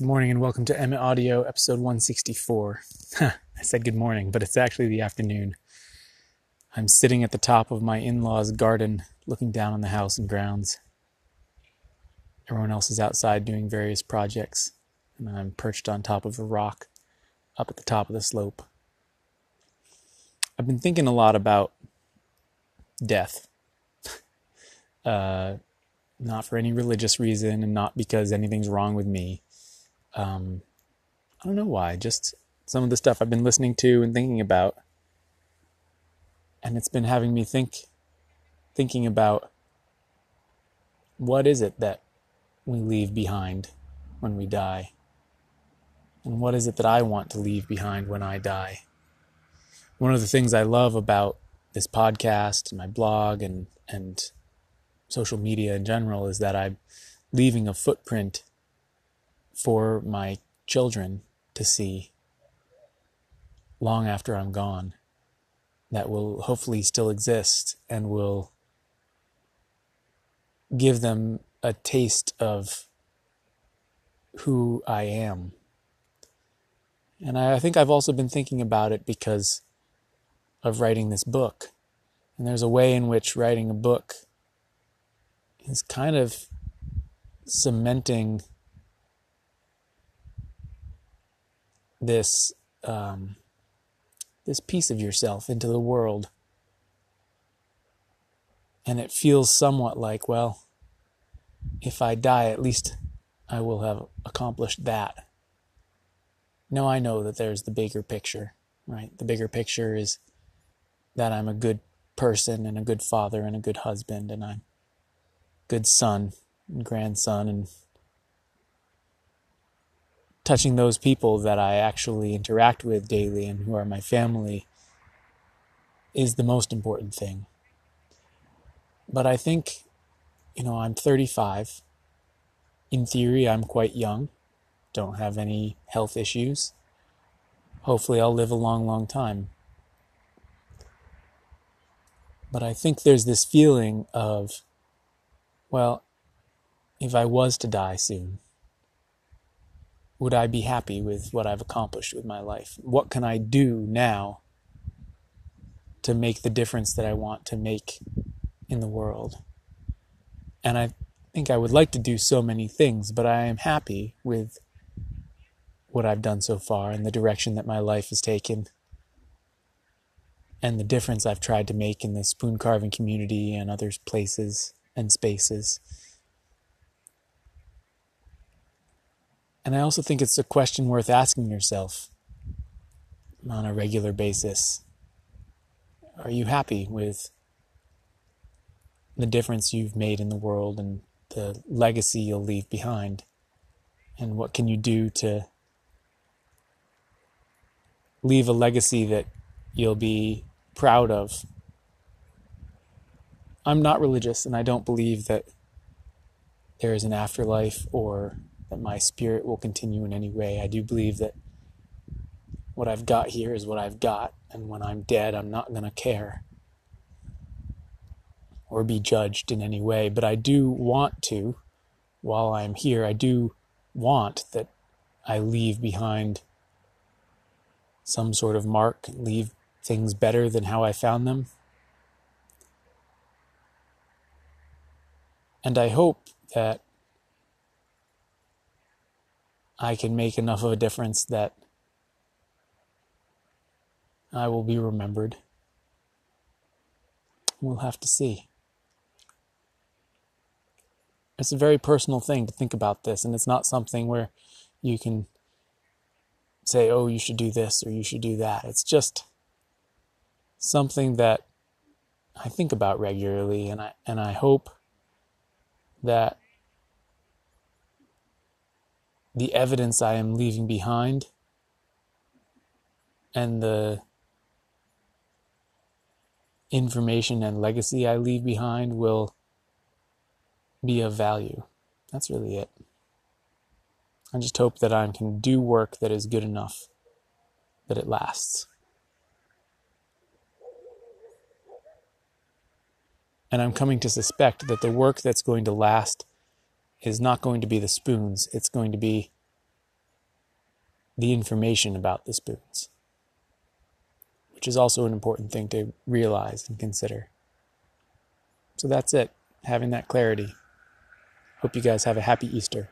Good morning and welcome to Emmet Audio, episode 164. I said good morning, but it's actually the afternoon. I'm sitting at the top of my in law's garden looking down on the house and grounds. Everyone else is outside doing various projects, and I'm perched on top of a rock up at the top of the slope. I've been thinking a lot about death. uh, not for any religious reason and not because anything's wrong with me um, I don't know why, just some of the stuff I've been listening to and thinking about. And it's been having me think, thinking about what is it that we leave behind when we die? And what is it that I want to leave behind when I die? One of the things I love about this podcast and my blog and, and social media in general is that I'm leaving a footprint for my children to see long after I'm gone that will hopefully still exist and will give them a taste of who I am. And I, think I've also been thinking about it because of writing this book. And there's a way in which writing a book is kind of cementing this um, this piece of yourself into the world, and it feels somewhat like, well, if I die, at least I will have accomplished that. No, I know that there's the bigger picture, right? The bigger picture is that I'm a good person and a good father and a good husband and I'm a good son and grandson and touching those people that I actually interact with daily and who are my family is the most important thing. But I think, you know, I'm 35. In theory, I'm quite young, don't have any health issues. Hopefully, I'll live a long, long time. But I think there's this feeling of, well, if I was to die soon, would I be happy with what I've accomplished with my life? What can I do now to make the difference that I want to make in the world? And I think I would like to do so many things, but I am happy with what I've done so far and the direction that my life has taken and the difference I've tried to make in the spoon carving community and other places and spaces. And I also think it's a question worth asking yourself on a regular basis. Are you happy with the difference you've made in the world and the legacy you'll leave behind? And what can you do to leave a legacy that you'll be proud of? I'm not religious and I don't believe that there is an afterlife or that my spirit will continue in any way. I do believe that what I've got here is what I've got, and when I'm dead, I'm not going to care or be judged in any way. But I do want to, while I'm here, I do want that I leave behind some sort of mark, leave things better than how I found them. And I hope that I can make enough of a difference that I will be remembered. We'll have to see. It's a very personal thing to think about this, and it's not something where you can say, oh, you should do this or you should do that. It's just something that I think about regularly, and I, and I hope that the evidence I am leaving behind and the information and legacy I leave behind will be of value. That's really it. I just hope that I can do work that is good enough that it lasts. And I'm coming to suspect that the work that's going to last is not going to be the spoons, it's going to be the information about the spoons, which is also an important thing to realize and consider. So that's it, having that clarity. Hope you guys have a happy Easter.